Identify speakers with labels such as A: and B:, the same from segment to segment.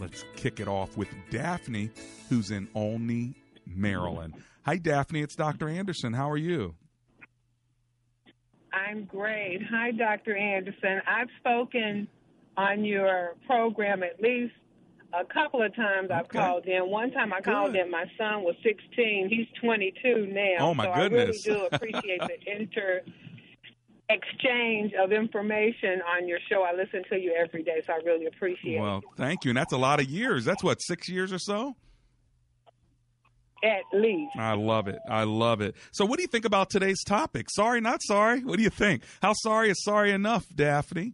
A: Let's kick it off with Daphne, who's in Olney, Maryland. Hi, Daphne. It's Dr. Anderson. How are you?
B: I'm great. Hi, Dr. Anderson. I've spoken on your program at least a couple of times I've okay. called in. One time I called in, my son was 16. He's 22 now.
A: Oh, my
B: so
A: goodness.
B: I really do appreciate the inter exchange of information on your show. I listen to you every day, so I really appreciate
A: well,
B: it.
A: Well, thank you. And that's a lot of years. That's what, six years or so?
B: At least.
A: I love it. I love it. So, what do you think about today's topic? Sorry, not sorry. What do you think? How sorry is sorry enough, Daphne?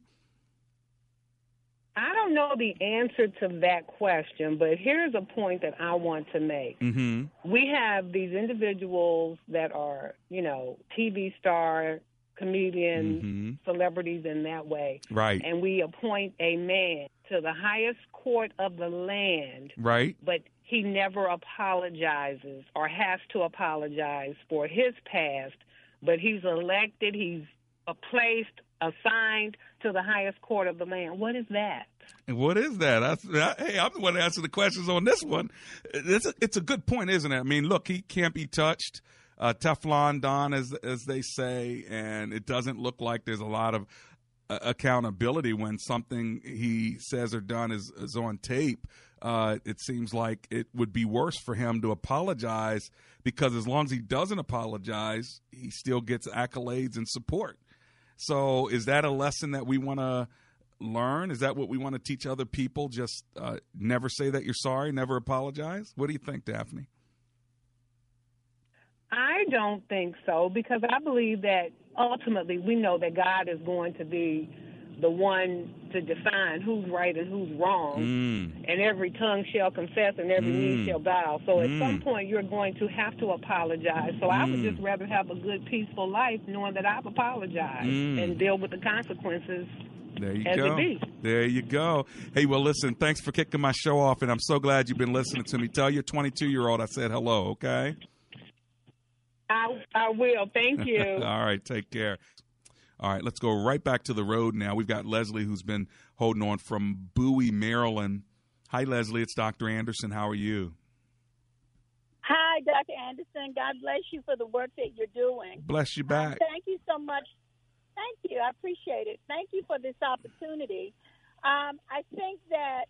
B: I don't know the answer to that question, but here's a point that I want to make.
A: Mm-hmm.
B: We have these individuals that are, you know, TV star, comedians, mm-hmm. celebrities in that way.
A: Right.
B: And we appoint a man to the highest court of the land.
A: Right.
B: But he never apologizes or has to apologize for his past, but he's elected, he's placed, assigned to the highest court of the land. What is that?
A: And what is that? I, hey, I'm the one to answer the questions on this one. It's a, it's a good point, isn't it? I mean, look, he can't be touched uh, Teflon Don, as as they say, and it doesn't look like there's a lot of uh, accountability when something he says or done is, is on tape. Uh, it seems like it would be worse for him to apologize because as long as he doesn't apologize, he still gets accolades and support. So, is that a lesson that we want to learn? Is that what we want to teach other people? Just uh, never say that you're sorry, never apologize. What do you think, Daphne?
B: I don't think so because I believe that ultimately we know that God is going to be the one to define who's right and who's wrong,
A: mm.
B: and every tongue shall confess and every mm. knee shall bow. So at
A: mm.
B: some point, you're going to have to apologize. So I would mm. just rather have a good, peaceful life knowing that I've apologized
A: mm.
B: and deal with the consequences.
A: There you go. There you go. Hey, well, listen, thanks for kicking my show off, and I'm so glad you've been listening to me. Tell your 22 year old I said hello, okay?
B: I, I will. Thank you.
A: All right. Take care. All right. Let's go right back to the road now. We've got Leslie who's been holding on from Bowie, Maryland. Hi, Leslie. It's Dr. Anderson. How are you?
C: Hi, Dr. Anderson. God bless you for the work that you're doing.
A: Bless you back. Um,
C: thank you so much. Thank you. I appreciate it. Thank you for this opportunity. Um, I think that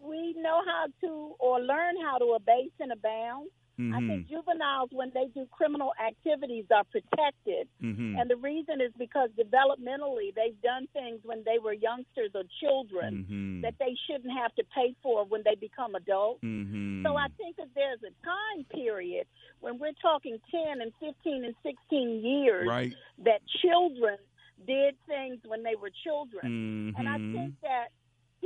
C: we know how to or learn how to abase and abound.
A: Mm-hmm.
C: I think juveniles, when they do criminal activities, are protected.
A: Mm-hmm.
C: And the reason is because developmentally they've done things when they were youngsters or children
A: mm-hmm.
C: that they shouldn't have to pay for when they become adults.
A: Mm-hmm.
C: So I think that there's a time period when we're talking 10 and 15 and 16 years
A: right.
C: that children did things when they were children.
A: Mm-hmm.
C: And I think that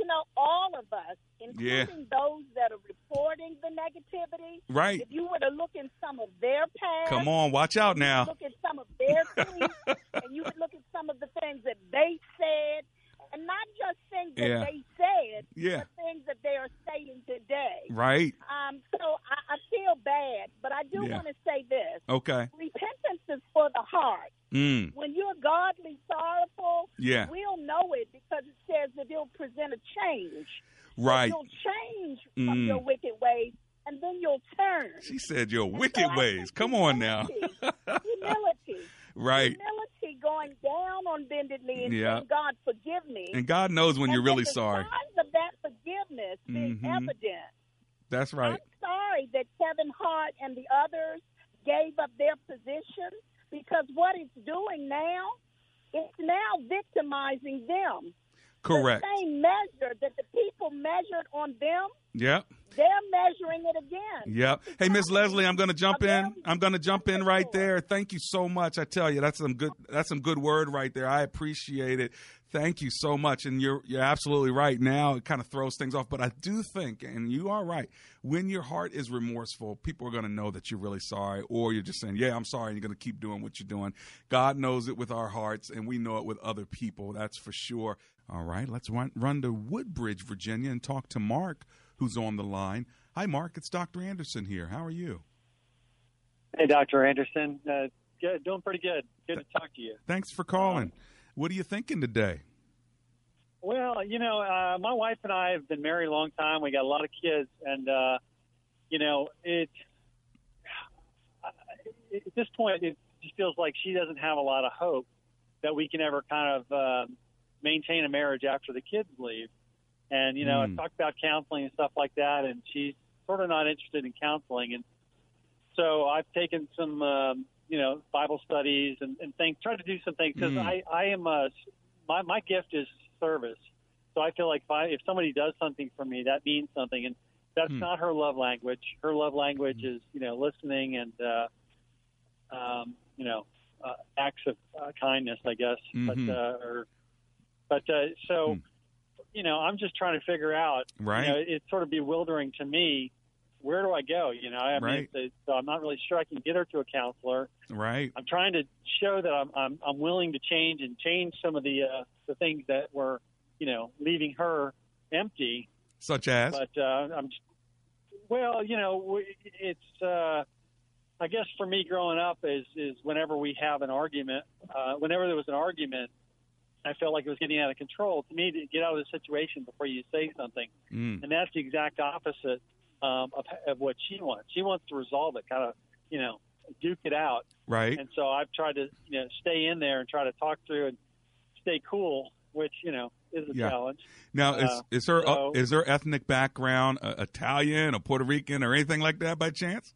C: you know, all of us, including
A: yeah.
C: those that are reporting the negativity.
A: Right.
C: If you were to look in some of their past,
A: come on, watch out now.
C: Look at some of their tweets, and you would look at some of the things that they said, and not just things that
A: yeah.
C: they said,
A: yeah.
C: but things that they are saying today.
A: Right.
C: Um. So I, I feel bad, but I do
A: yeah.
C: want to say this.
A: Okay.
C: Repentance is for the heart.
A: Mm.
C: When you're godly sorrowful,
A: yeah.
C: we'll know it because it says it'll a change.
A: Right.
C: So you'll change from
A: mm.
C: your wicked ways, and then you'll turn.
A: She said your wicked
C: so
A: ways. Come on now.
C: humility.
A: Right.
C: Humility going down on bended knee and
A: yeah.
C: saying, God, forgive me.
A: And God knows when
C: and
A: you're really sorry.
C: signs of that forgiveness
A: mm-hmm.
C: is evident.
A: That's right.
C: I'm sorry that Kevin Hart and the others gave up their positions because what it's doing now, it's now victimizing them.
A: Correct.
C: The same measure that the people measured on
A: Yep.
C: They're measuring it again.
A: Yep. Hey, Miss Leslie, I'm going to jump in. I'm going to jump in right there. Thank you so much. I tell you, that's some good. That's some good word right there. I appreciate it. Thank you so much, and you're you're absolutely right. Now it kind of throws things off, but I do think, and you are right, when your heart is remorseful, people are going to know that you're really sorry, or you're just saying, "Yeah, I'm sorry," and you're going to keep doing what you're doing. God knows it with our hearts, and we know it with other people. That's for sure. All right, let's run, run to Woodbridge, Virginia, and talk to Mark, who's on the line. Hi, Mark. It's Dr. Anderson here. How are you?
D: Hey, Dr. Anderson. Uh, good, doing pretty good. Good to talk to you.
A: Thanks for calling. What are you thinking today?
D: Well, you know, uh, my wife and I have been married a long time. We got a lot of kids, and uh, you know, it at this point it just feels like she doesn't have a lot of hope that we can ever kind of uh, maintain a marriage after the kids leave. And you know,
A: Mm.
D: I talked about counseling and stuff like that, and she's sort of not interested in counseling. And so I've taken some, um, you know, Bible studies and, and things, tried to do some things because
A: Mm.
D: I, I am a, my, my gift is service. So I feel like if, I, if somebody does something for me, that means something. And that's
A: Hmm.
D: not her love language. Her love language is, you know, listening and, uh, um, you know, uh, acts of uh, kindness, I guess.
A: Mhm.
D: But, uh, or, but uh, so,
A: Hmm.
D: You know, I'm just trying to figure out.
A: Right.
D: You know, it's sort of bewildering to me. Where do I go? You know, I mean,
A: Right.
D: so I'm not really sure I can get her to a counselor.
A: Right.
D: I'm trying to show that I'm I'm, I'm willing to change and change some of the uh, the things that were, you know, leaving her empty.
A: Such as?
D: But uh, I'm, well, you know, it's. Uh, I guess for me, growing up is is whenever we have an argument, uh, whenever there was an argument, I felt like it was getting out of control. To me, to get out of the situation before you say something,
A: Mm.
D: and that's the exact opposite um, of, of what she wants. She wants to resolve it, kind of, you know, duke it out.
A: Right.
D: And so I've tried to, you know, stay in there and try to talk through and stay cool, which you know is a
A: Yeah.
D: challenge.
A: Now, is
D: Uh,
A: is her
D: so-
A: is her ethnic background uh, Italian or Puerto Rican or anything like that by chance?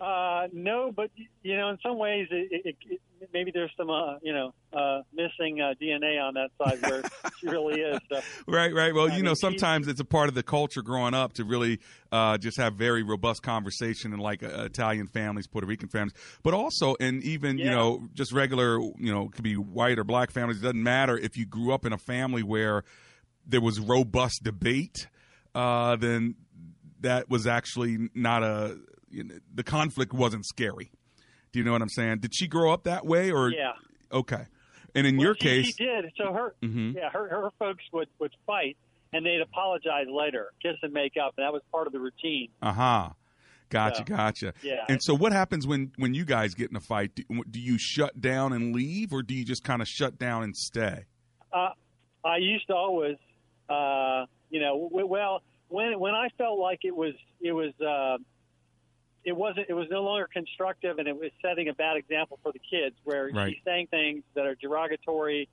D: Uh, no, but you know, in some ways, it, it, it, maybe there's some, uh, you know, uh, missing uh, DNA on that side where she really is. So,
A: Right, right. Well,
D: I
A: you know,
D: mean, she-
A: sometimes it's a part of the culture growing up to really uh, just have very robust conversation in like uh, Italian families, Puerto Rican families, but also and even you know just regular you know it could be white or black families. It doesn't matter if you grew up in a family where there was robust debate, uh, then that was actually not a you know, the conflict wasn't scary. Do you know what I'm saying? Did she grow up that way or
D: yeah.
A: okay? And in
D: Well,
A: your
D: she,
A: case,
D: she did. So her,
A: Mhm.
D: yeah, her her folks would would fight, and they'd apologize later, kiss and make up, and that was part of the routine.
A: Uh-huh. Gotcha,
D: Yeah.
A: gotcha.
D: Yeah.
A: And so, what happens when when you guys get in a fight? Do, do you shut down and leave, or do you just kind of shut down and stay?
D: Uh, I used to always, uh, you know, w- well, when when I felt like it was it was uh, it wasn't it was no longer constructive and it was setting a bad example for the kids where
A: Right.
D: she's saying things that are derogatory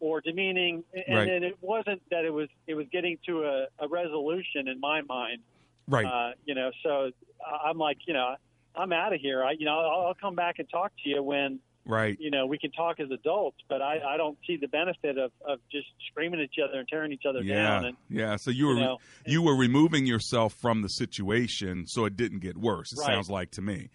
D: or demeaning and,
A: Right.
D: and it wasn't that it was it was getting to a, a resolution in my mind
A: Right.
D: uh, you know so I'm like you know I'm out of here I you know I'll, I'll come back and talk to you when
A: right.
D: you know, we can talk as adults, but I, I don't see the benefit of, of just screaming at each other and tearing each other down.
A: Yeah.
D: And
A: Yeah. So you were
D: you know,
A: you were removing yourself from the situation so it didn't get worse. It
D: Right.
A: sounds like to me.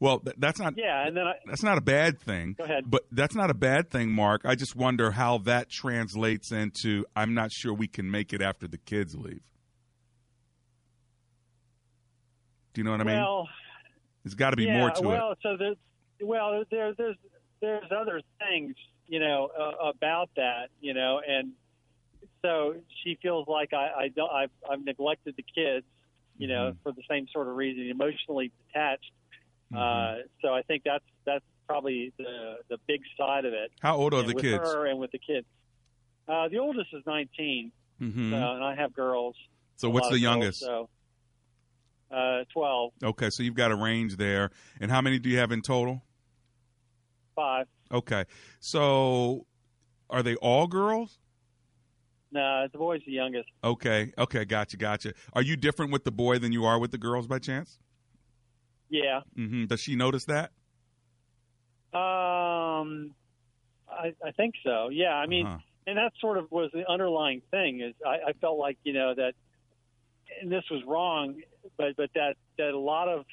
A: Well, th- that's not
D: yeah, and then I,
A: that's not a bad thing.
D: Go ahead.
A: But that's not a bad thing, Mark. I just wonder how that translates into I'm not sure we can make it after the kids leave. Do you know what I mean?
D: well,
A: There's got to be
D: yeah,
A: more to it.
D: well, so well, there, there's, there's other things, you know, uh, about that, you know, and so she feels like I, I don't, I've, I've neglected the kids, you know,
A: Mhm.
D: for the same sort of reason, emotionally detached.
A: it. Mhm.
D: Uh, so I think that's, that's probably the, the big side of it.
A: how old are
D: and
A: the
D: with
A: kids?
D: her and with the kids. Uh, the oldest is 19,
A: hmm
D: so, and I have girls.
A: so what's the
D: of girls,
A: youngest?
D: so, uh, 12,
A: Okay, so you've got a range there. And how many do you have in total?
D: 5.
A: Okay. So are they all girls?
D: No, the boy's the youngest.
A: Okay. Okay, gotcha, gotcha. Are you different with the boy than you are with the girls by chance?
D: Yeah.
A: Mm-hmm. Does she notice that?
D: Um, I, I think so. Yeah. I mean,
A: Uh-huh.
D: and that sort of was the underlying thing is I, I felt like, you know, that, and this was wrong, but, but that, that a lot of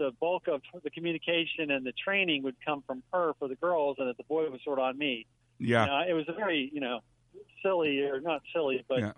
D: the bulk of the communication and the training would come from her for the girls and that the boy was sort of on me.
A: Yeah.
D: You know, it was a very, you know, silly or not silly, but
A: Yeah.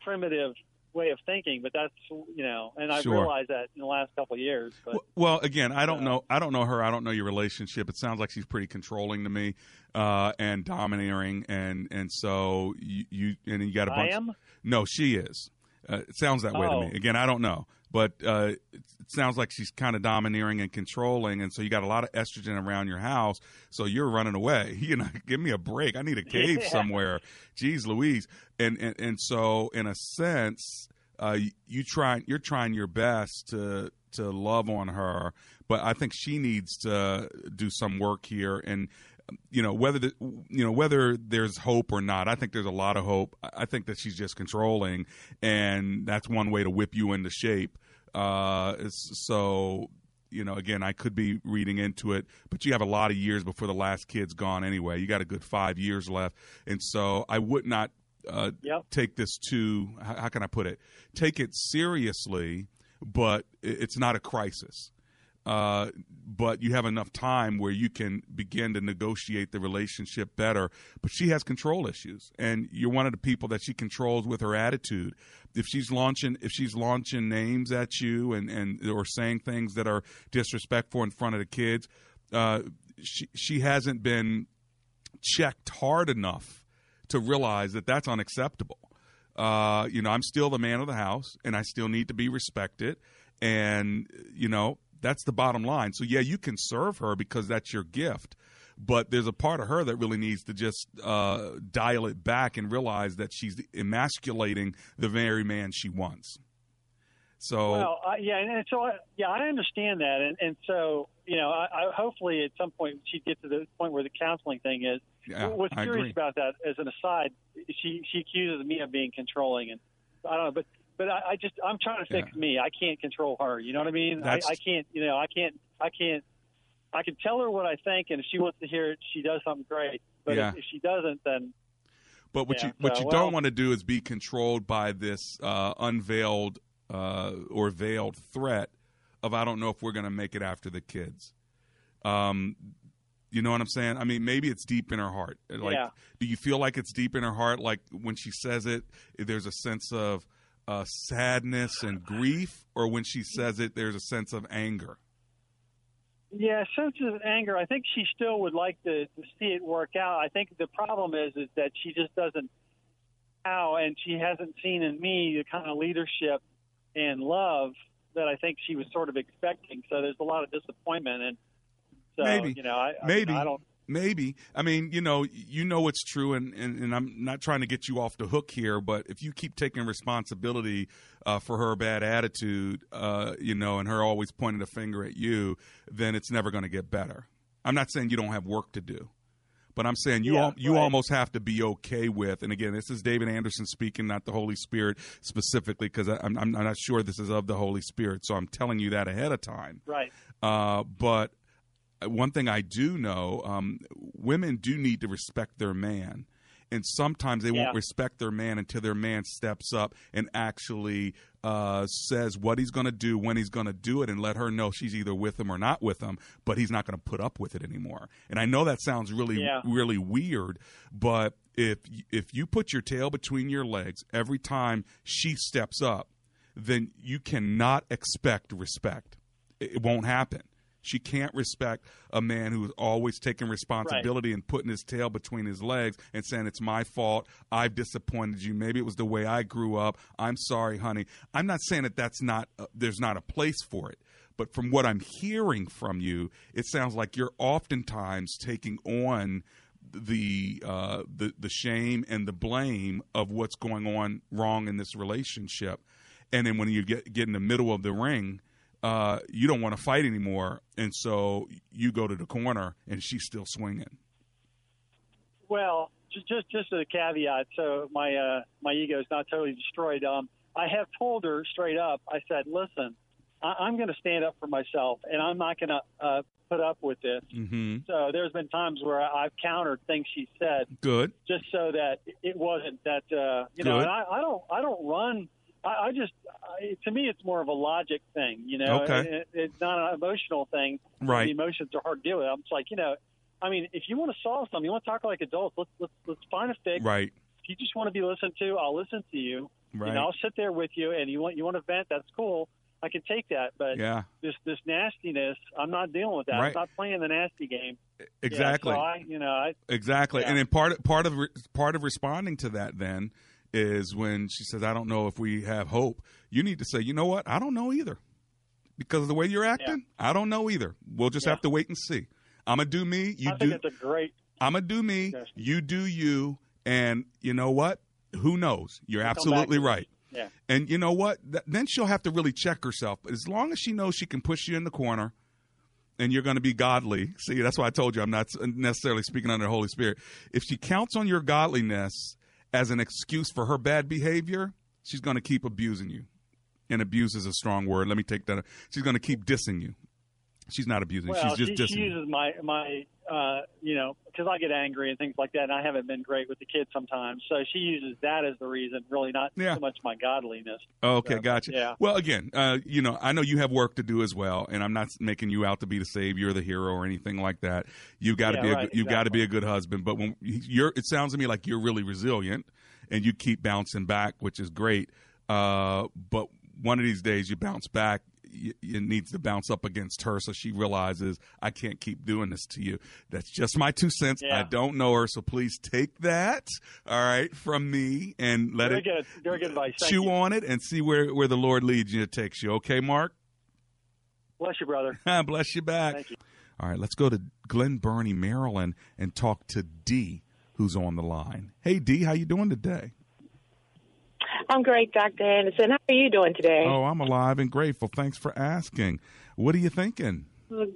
D: primitive way of thinking. But that's, you know, and I've
A: Sure.
D: realized that in the last couple of years. But
A: Well, well, again, I don't know. I don't know her. I don't know your relationship. It sounds like she's pretty controlling to me, uh, and domineering, and and so you, you and you got a
D: I
A: bunch.
D: I am.
A: No, she is. Uh, it sounds that way to
D: Oh.
A: me. Again, I don't know, but uh, it, sounds like she's kind of domineering and controlling, and so you got a lot of estrogen around your house. So you're running away. You know, give me a break. I need a cave
D: Yeah.
A: somewhere. Jeez, Louise. And and and so in a sense, uh, you try. You're trying your best to to love on her, but I think she needs to do some work here and you know whether the, you know whether there's hope or not. I think there's a lot of hope. I think that she's just controlling, and that's one way to whip you into shape. Uh, so you know, again, I could be reading into it, but you have a lot of years before the last kid's gone anyway. You got a good five years left, and so I would not uh,
D: Yep.
A: take this to how, how can I put it? Take it seriously, but it's not a crisis uh, but you have enough time where you can begin to negotiate the relationship better. But she has control issues, and you're one of the people that she controls with her attitude. If she's launching, if she's launching names at you and and or saying things that are disrespectful in front of the kids, uh, she she hasn't been checked hard enough to realize that that's unacceptable. Uh, you know, I'm still the man of the house, and I still need to be respected. And you know, that's the bottom line. So yeah, you can serve her because that's your gift, but there's a part of her that really needs to just uh, dial it back and realize that she's emasculating the very man she wants. So
D: Well, I, yeah, and, and so I, yeah, I understand that, and and so you know, I, I hopefully at some point she'd get to the point where the counseling thing is.
A: yeah,
D: What's
A: I
D: curious
A: agree.
D: about that, as an aside, she she accuses me of being controlling, and I don't know, but but I, I just I'm trying to fix
A: Yeah.
D: me. I can't control her. You know what I mean? I, I can't. You know, I can't. I can't. I can tell her what I think, and if she wants to hear it, she does something great. But
A: Yeah.
D: if, if she doesn't, then
A: But what
D: Yeah,
A: you what
D: so,
A: you
D: well-
A: don't want to do is be controlled by this uh, unveiled uh, or veiled threat of I don't know if we're going to make it after the kids. Um, you know what I'm saying? I mean, maybe it's deep in her heart. Like,
D: Yeah.
A: do you feel like it's deep in her heart? Like when she says it, there's a sense of uh, sadness and grief, or when she says it, there's a sense of anger.
D: Yeah, sense of anger. I think she still would like to, to see it work out. I think the problem is is that she just doesn't how, and she hasn't seen in me the kind of leadership and love that I think she was sort of expecting. So there's a lot of disappointment, and so
A: Maybe.
D: you know, I, I
A: Maybe.
D: I don't.
A: Maybe. I mean, you know, you know it's true, and, and, and I'm not trying to get you off the hook here, but if you keep taking responsibility uh, for her bad attitude, uh, you know, and her always pointing a finger at you, then it's never going to get better. I'm not saying you don't have work to do, but I'm saying you
D: Yeah,
A: al- you
D: right.
A: almost have to be okay with. And again, this is David Anderson speaking, not the Holy Spirit specifically, because I'm, I'm I'm not sure this is of the Holy Spirit, so I'm telling you that ahead of time.
D: Right.
A: Uh, but one thing I do know, um, women do need to respect their man. And sometimes they
D: Yeah.
A: won't respect their man until their man steps up and actually uh, says what he's going to do, when he's going to do it, and let her know she's either with him or not with him. But he's not going to put up with it anymore. And I know that sounds really,
D: Yeah.
A: really weird, but if if you put your tail between your legs every time she steps up, then you cannot expect respect. It it won't happen. She can't respect a man who is always taking responsibility and putting his tail between his legs and saying, It's my fault. I've disappointed you. Maybe it was the way I grew up. I'm sorry, honey. I'm not saying that that's not, uh, there's not a place for it. But from what I'm hearing from you, it sounds like you're oftentimes taking on the uh, the the shame and the blame of what's going on wrong in this relationship, and then when you get get in the middle of the ring, uh, you don't want to fight anymore, and so you go to the corner, and she's still swinging.
D: Well, just just just a caveat, so my uh, my ego is not totally destroyed. Um, I have told her straight up. I said, "Listen, I- I'm going to stand up for myself, and I'm not going to uh, put up with this."
A: Mm-hmm.
D: So there's been times where I've countered things she said
A: Good.
D: just so that it wasn't that uh, you know. And I, I don't I don't run. I, I just I, to me it's more of a logic thing, you know.
A: Okay.
D: It, it's not an emotional thing.
A: Right.
D: The emotions are hard to deal with. I'm just like you know. I mean, if you want to solve something, you want to talk like adults. Let's let's let's find a fix.
A: Right.
D: If you just want to be listened to, I'll listen to you.
A: Right.
D: Know, I'll sit there with you, and you want you want to vent. That's cool. I can take that, but
A: Yeah.
D: this this nastiness, I'm not dealing with that.
A: Right.
D: I'm not playing the nasty game.
A: Exactly.
D: Yeah, so I, you know, I,
A: Exactly.
D: Yeah.
A: And then part part of re- part of responding to that then is when she says, "I don't know if we have hope." You need to say, "You know what? I don't know either." Because of the way you're acting, I don't know either. We'll just
D: Yeah.
A: have to wait and see. I'm gonna do me. You
D: I
A: do.
D: think it's a great.
A: I'm gonna do me.
D: Yes.
A: You do you. And you know what? Who knows? You're
D: We'll
A: absolutely right.
D: Yeah.
A: And you know what? Th- then she'll have to really check herself. But as long as she knows she can push you in the corner and you're going to be godly. See, that's why I told you I'm not necessarily speaking under the Holy Spirit. If she counts on your godliness as an excuse for her bad behavior, she's going to keep abusing you. And abuse is a strong word. Let me take that. She's going to keep dissing you. She's not abusing.
D: Well,
A: she's just
D: she, she uses my my uh, you know because I get angry and things like that, and I haven't been great with the kids sometimes. So she uses that as the reason, really not
A: Yeah.
D: so much my godliness.
A: Okay,
D: So,
A: gotcha.
D: yeah.
A: Well, again, uh, you know, I know you have work to do as well, and I'm not making you out to be the savior or the hero or anything like that. You've got to
D: Yeah,
A: be a,
D: right,
A: you've got to be a good husband. But when you're, it sounds to me like you're really resilient, and you keep bouncing back, which is great. Uh, but one of these days, you bounce back. It needs to bounce up against her, so she realizes I can't keep doing this to you. That's just my two cents. I don't know her, so please take that, all right, from me, and let
D: Very
A: it
D: good, very good advice. Thank
A: chew
D: you.
A: on it and see where, where the Lord leads you, takes you. Okay, Mark?
D: Bless you, brother.
A: Bless you back.
D: Thank you.
A: All right, let's go to Glen Burnie, Maryland, and talk to D, who's on the line. Hey, D, how you doing today?
E: I'm great, Dr. Anderson. How are you doing today?
A: Oh, I'm alive and grateful. Thanks for asking. What are you thinking?
E: So,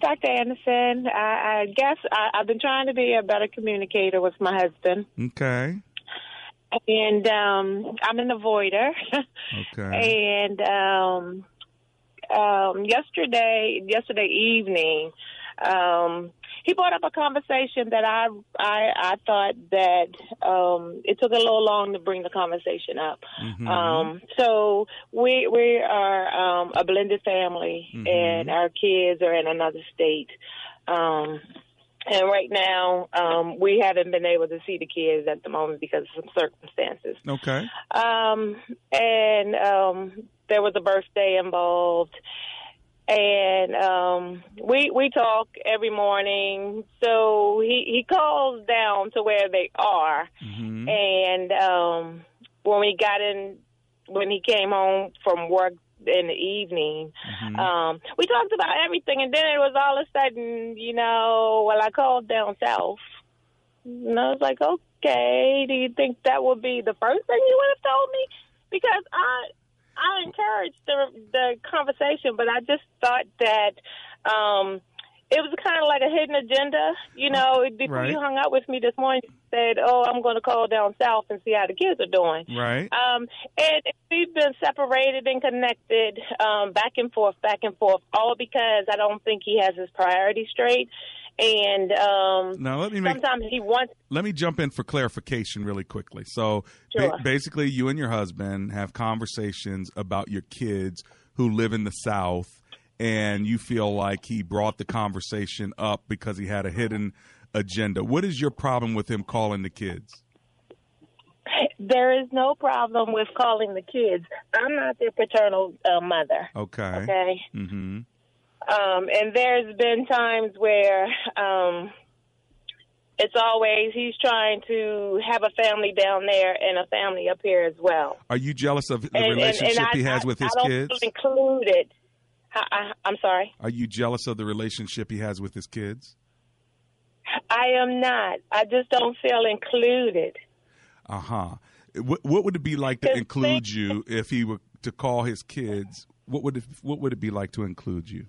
E: Dr. Anderson, I, I guess I, I've been trying to be a better communicator with my husband,
A: Okay.
E: and um, I'm an avoider.
A: Okay.
E: and um, um, yesterday, yesterday evening, um, he brought up a conversation that I I, I thought that um, it took a little long to bring the conversation up.
A: Mhm.
E: Um, so we we are um, a blended family,
A: Mhm.
E: and our kids are in another state. Um, and right now, um, we haven't been able to see the kids at the moment because of some circumstances.
A: okay.
E: Um, and um, there was a birthday involved, and um, we we talk every morning. So he he calls down to where they are,
A: hmm
E: and um, when we got in, when he came home from work in the evening,
A: hmm
E: um, we talked about everything, and then it was all of a sudden, you know, well, I called down south, and I was like, okay, do you think that would be the first thing you would have told me? Because I, I encouraged the the conversation, but I just thought that. Um, it was kind of like a hidden agenda, you know. Before
A: Right.
E: you hung out with me this morning, you said, "Oh, I'm going to call down south and see how the kids are doing."
A: Right.
E: Um, and we've been separated and connected, um, back and forth, back and forth, all because I don't think he has his priorities straight. And um,
A: Now let me make
E: sometimes he wants.
A: let me jump in for clarification really quickly. So ba- basically, you and your husband have conversations about your kids who live in the South, and you feel like he brought the conversation up because he had a hidden agenda. What is your problem with him calling the kids?
E: There is no problem with calling the kids. I'm not their paternal uh, mother.
A: Okay.
E: Okay.
A: Mm-hmm.
E: Um, and there's been times where um, it's always he's trying to have a family down there and a family up here as well.
A: Are you jealous of the
E: And- and- and
A: relationship
E: I-
A: he has
E: I-
A: with his
E: I don't
A: kids?
E: included. I, I'm sorry.
A: Are you jealous of the relationship he has with his kids?
E: I am not. I just don't feel included.
A: Uh huh. What, what would it be like to include you if he were to call his kids? What would it, what would it be like to include you?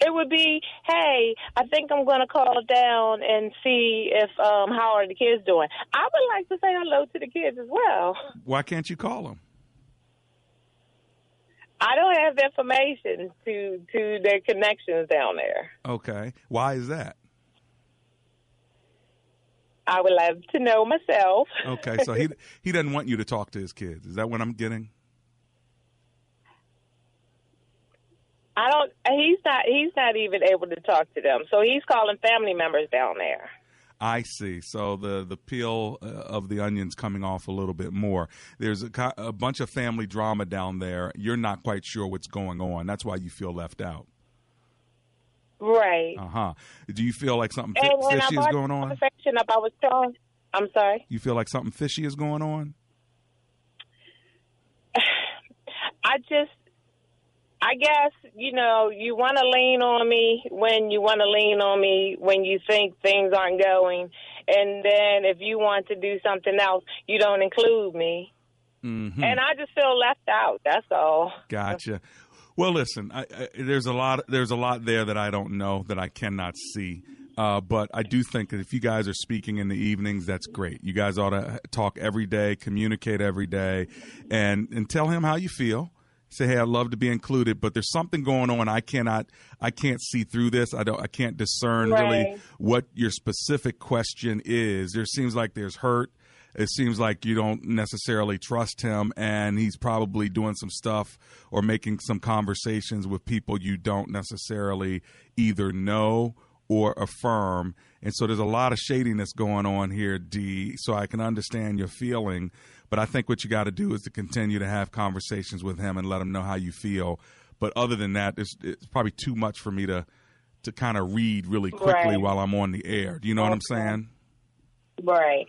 E: It would be, hey, I think I'm going to call down and see if um how are the kids doing. I would like to say hello to the kids as well.
A: Why can't you call them?
E: I don't have information to to their connections down there.
A: Okay. Why is that?
E: I would love to know myself.
A: Okay. So he he doesn't want you to talk to his kids. Is that what I'm getting?
E: I don't. He's not. He's not even able to talk to them. So he's calling family members down there.
A: I see. So the the peel uh, of the onions coming off a little bit more. There's a, a bunch of family drama down there. You're not quite sure what's going on. That's why you feel left out.
E: Right.
A: Uh huh. Do you feel like something fi- fishy is going on?
E: Conversation up, I was telling. I'm sorry.
A: You feel like something fishy is going on?
E: I just I guess, you know, you want to lean on me when you want to lean on me when you think things aren't going. And then if you want to do something else, you don't include me.
A: Mm-hmm.
E: And I just feel left out. That's all.
A: Gotcha. Well, listen, I, I, there's a lot. There's a lot there that I don't know that I cannot see. Uh, but I do think that if you guys are speaking in the evenings, that's great. You guys ought to talk every day, communicate every day, and and tell him how you feel say, "Hey, I'd love to be included," but there's something going on. I cannot, I can't see through this. I don't, I can't discern
E: right.
A: really what your specific question is. There seems like there's hurt. It seems like you don't necessarily trust him, and he's probably doing some stuff or making some conversations with people you don't necessarily either know or affirm. And so there's a lot of shadiness going on here, D. So I can understand your feeling but I think what you got to do is to continue to have conversations with him and let him know how you feel. But other than that, it's, it's probably too much for me to to kind of read really quickly
E: right.
A: while I'm on the air. Do you know
E: okay.
A: what I'm saying?
E: Right.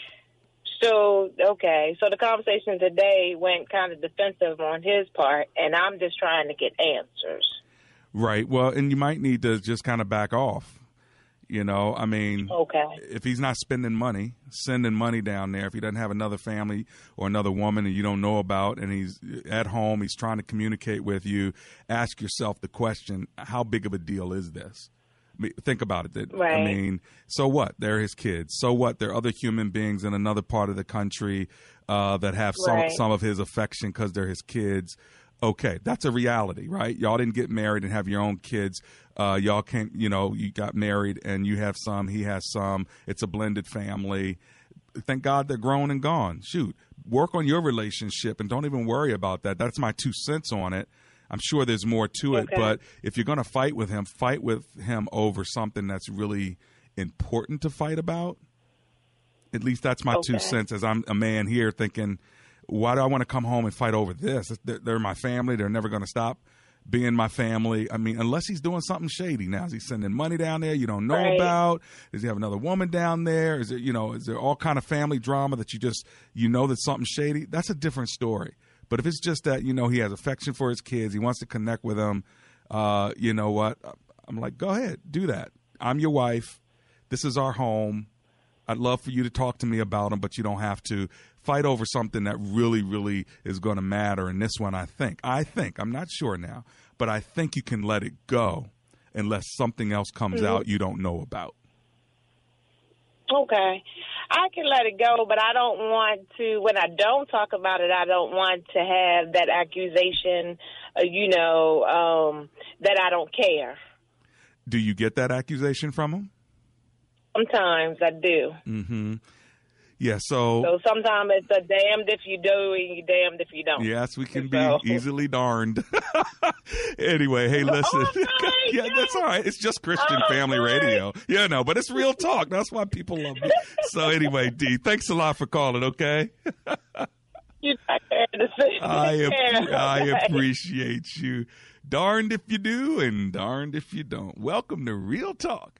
E: So okay, so the conversation today went kind of defensive on his part, and I'm just trying to get answers.
A: Right. Well, and you might need to just kind of back off. You know, I mean,
E: okay.
A: if he's not spending money, sending money down there, if he doesn't have another family or another woman that you don't know about, and he's at home, he's trying to communicate with you, ask yourself the question: How big of a deal is this? Think about it. That,
E: right.
A: I mean, so what? They're his kids. So what? They're other human beings in another part of the country uh, that have some
E: right.
A: some of his affection because they're his kids okay, that's a reality, right? Y'all didn't get married and have your own kids. Uh, y'all can't, you know, you got married and you have some, he has some. It's a blended family. Thank God they're grown and gone. Shoot, work on your relationship and don't even worry about that. That's my two cents on it. I'm sure there's more to it,
E: okay.
A: but if you're going to fight with him, fight with him over something that's really important to fight about. At least that's my
E: okay.
A: two cents as I'm a man here thinking, why do I want to come home and fight over this? They're my family. They're never going to stop being my family. I mean, unless he's doing something shady now. Is he sending money down there you don't know
E: right.
A: about? Does he have another woman down there? Is there, you know, is there all kind of family drama that you just, you know, that something shady? That's a different story. But if it's just that, you know, he has affection for his kids, he wants to connect with them, uh, you know what? I'm like, go ahead, do that. I'm your wife. This is our home. I'd love for you to talk to me about them, but you don't have to fight over something that really, really is going to matter. And this one, I think, I think, I'm not sure now, but I think you can let it go unless something else comes
E: mm-hmm.
A: out you don't know about.
E: Okay. I can let it go, but I don't want to, when I don't talk about it, I don't want to have that accusation, uh, you know, um, that I don't care.
A: Do you get that accusation from him?
E: Sometimes I do.
A: Mm-hmm. Yeah, so
E: so sometimes it's a damned if you do and you damned if you don't.
A: Yes, we can
E: so.
A: be easily darned. anyway, hey, listen.
E: Oh,
A: yeah, that's all right. It's just Christian
E: oh,
A: Family
E: sorry.
A: Radio. Yeah, no, but it's real talk. That's why people love me. so anyway, D, thanks a lot for calling. Okay.
E: you
A: I
E: ap-
A: I appreciate you. Darned if you do, and darned if you don't. Welcome to Real Talk.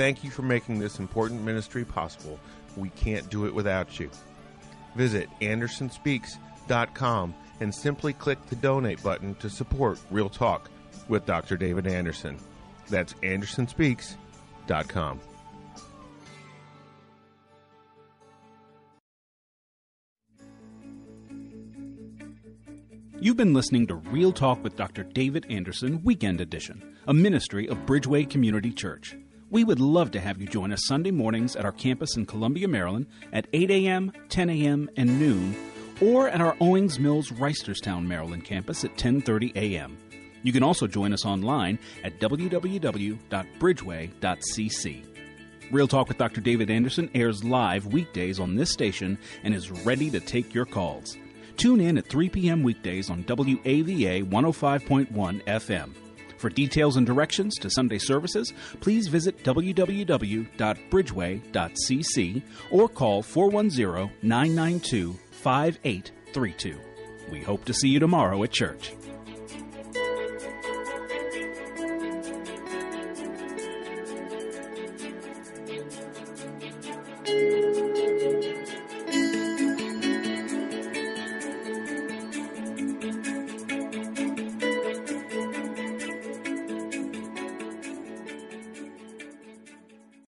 F: Thank you for making this important ministry possible. We can't do it without you. Visit AndersonSpeaks.com and simply click the donate button to support Real Talk with Dr. David Anderson. That's AndersonSpeaks.com.
G: You've been listening to Real Talk with Dr. David Anderson, Weekend Edition, a ministry of Bridgeway Community Church. We would love to have you join us Sunday mornings at our campus in Columbia, Maryland at 8 a.m., 10 a.m., and noon, or at our Owings Mills Reisterstown, Maryland campus at 10:30 a.m. You can also join us online at www.bridgeway.cc. Real Talk with Dr. David Anderson airs live weekdays on this station and is ready to take your calls. Tune in at 3 p.m. weekdays on WAVA 105.1 FM. For details and directions to Sunday services, please visit www.bridgeway.cc or call 410 992 5832. We hope to see you tomorrow at church.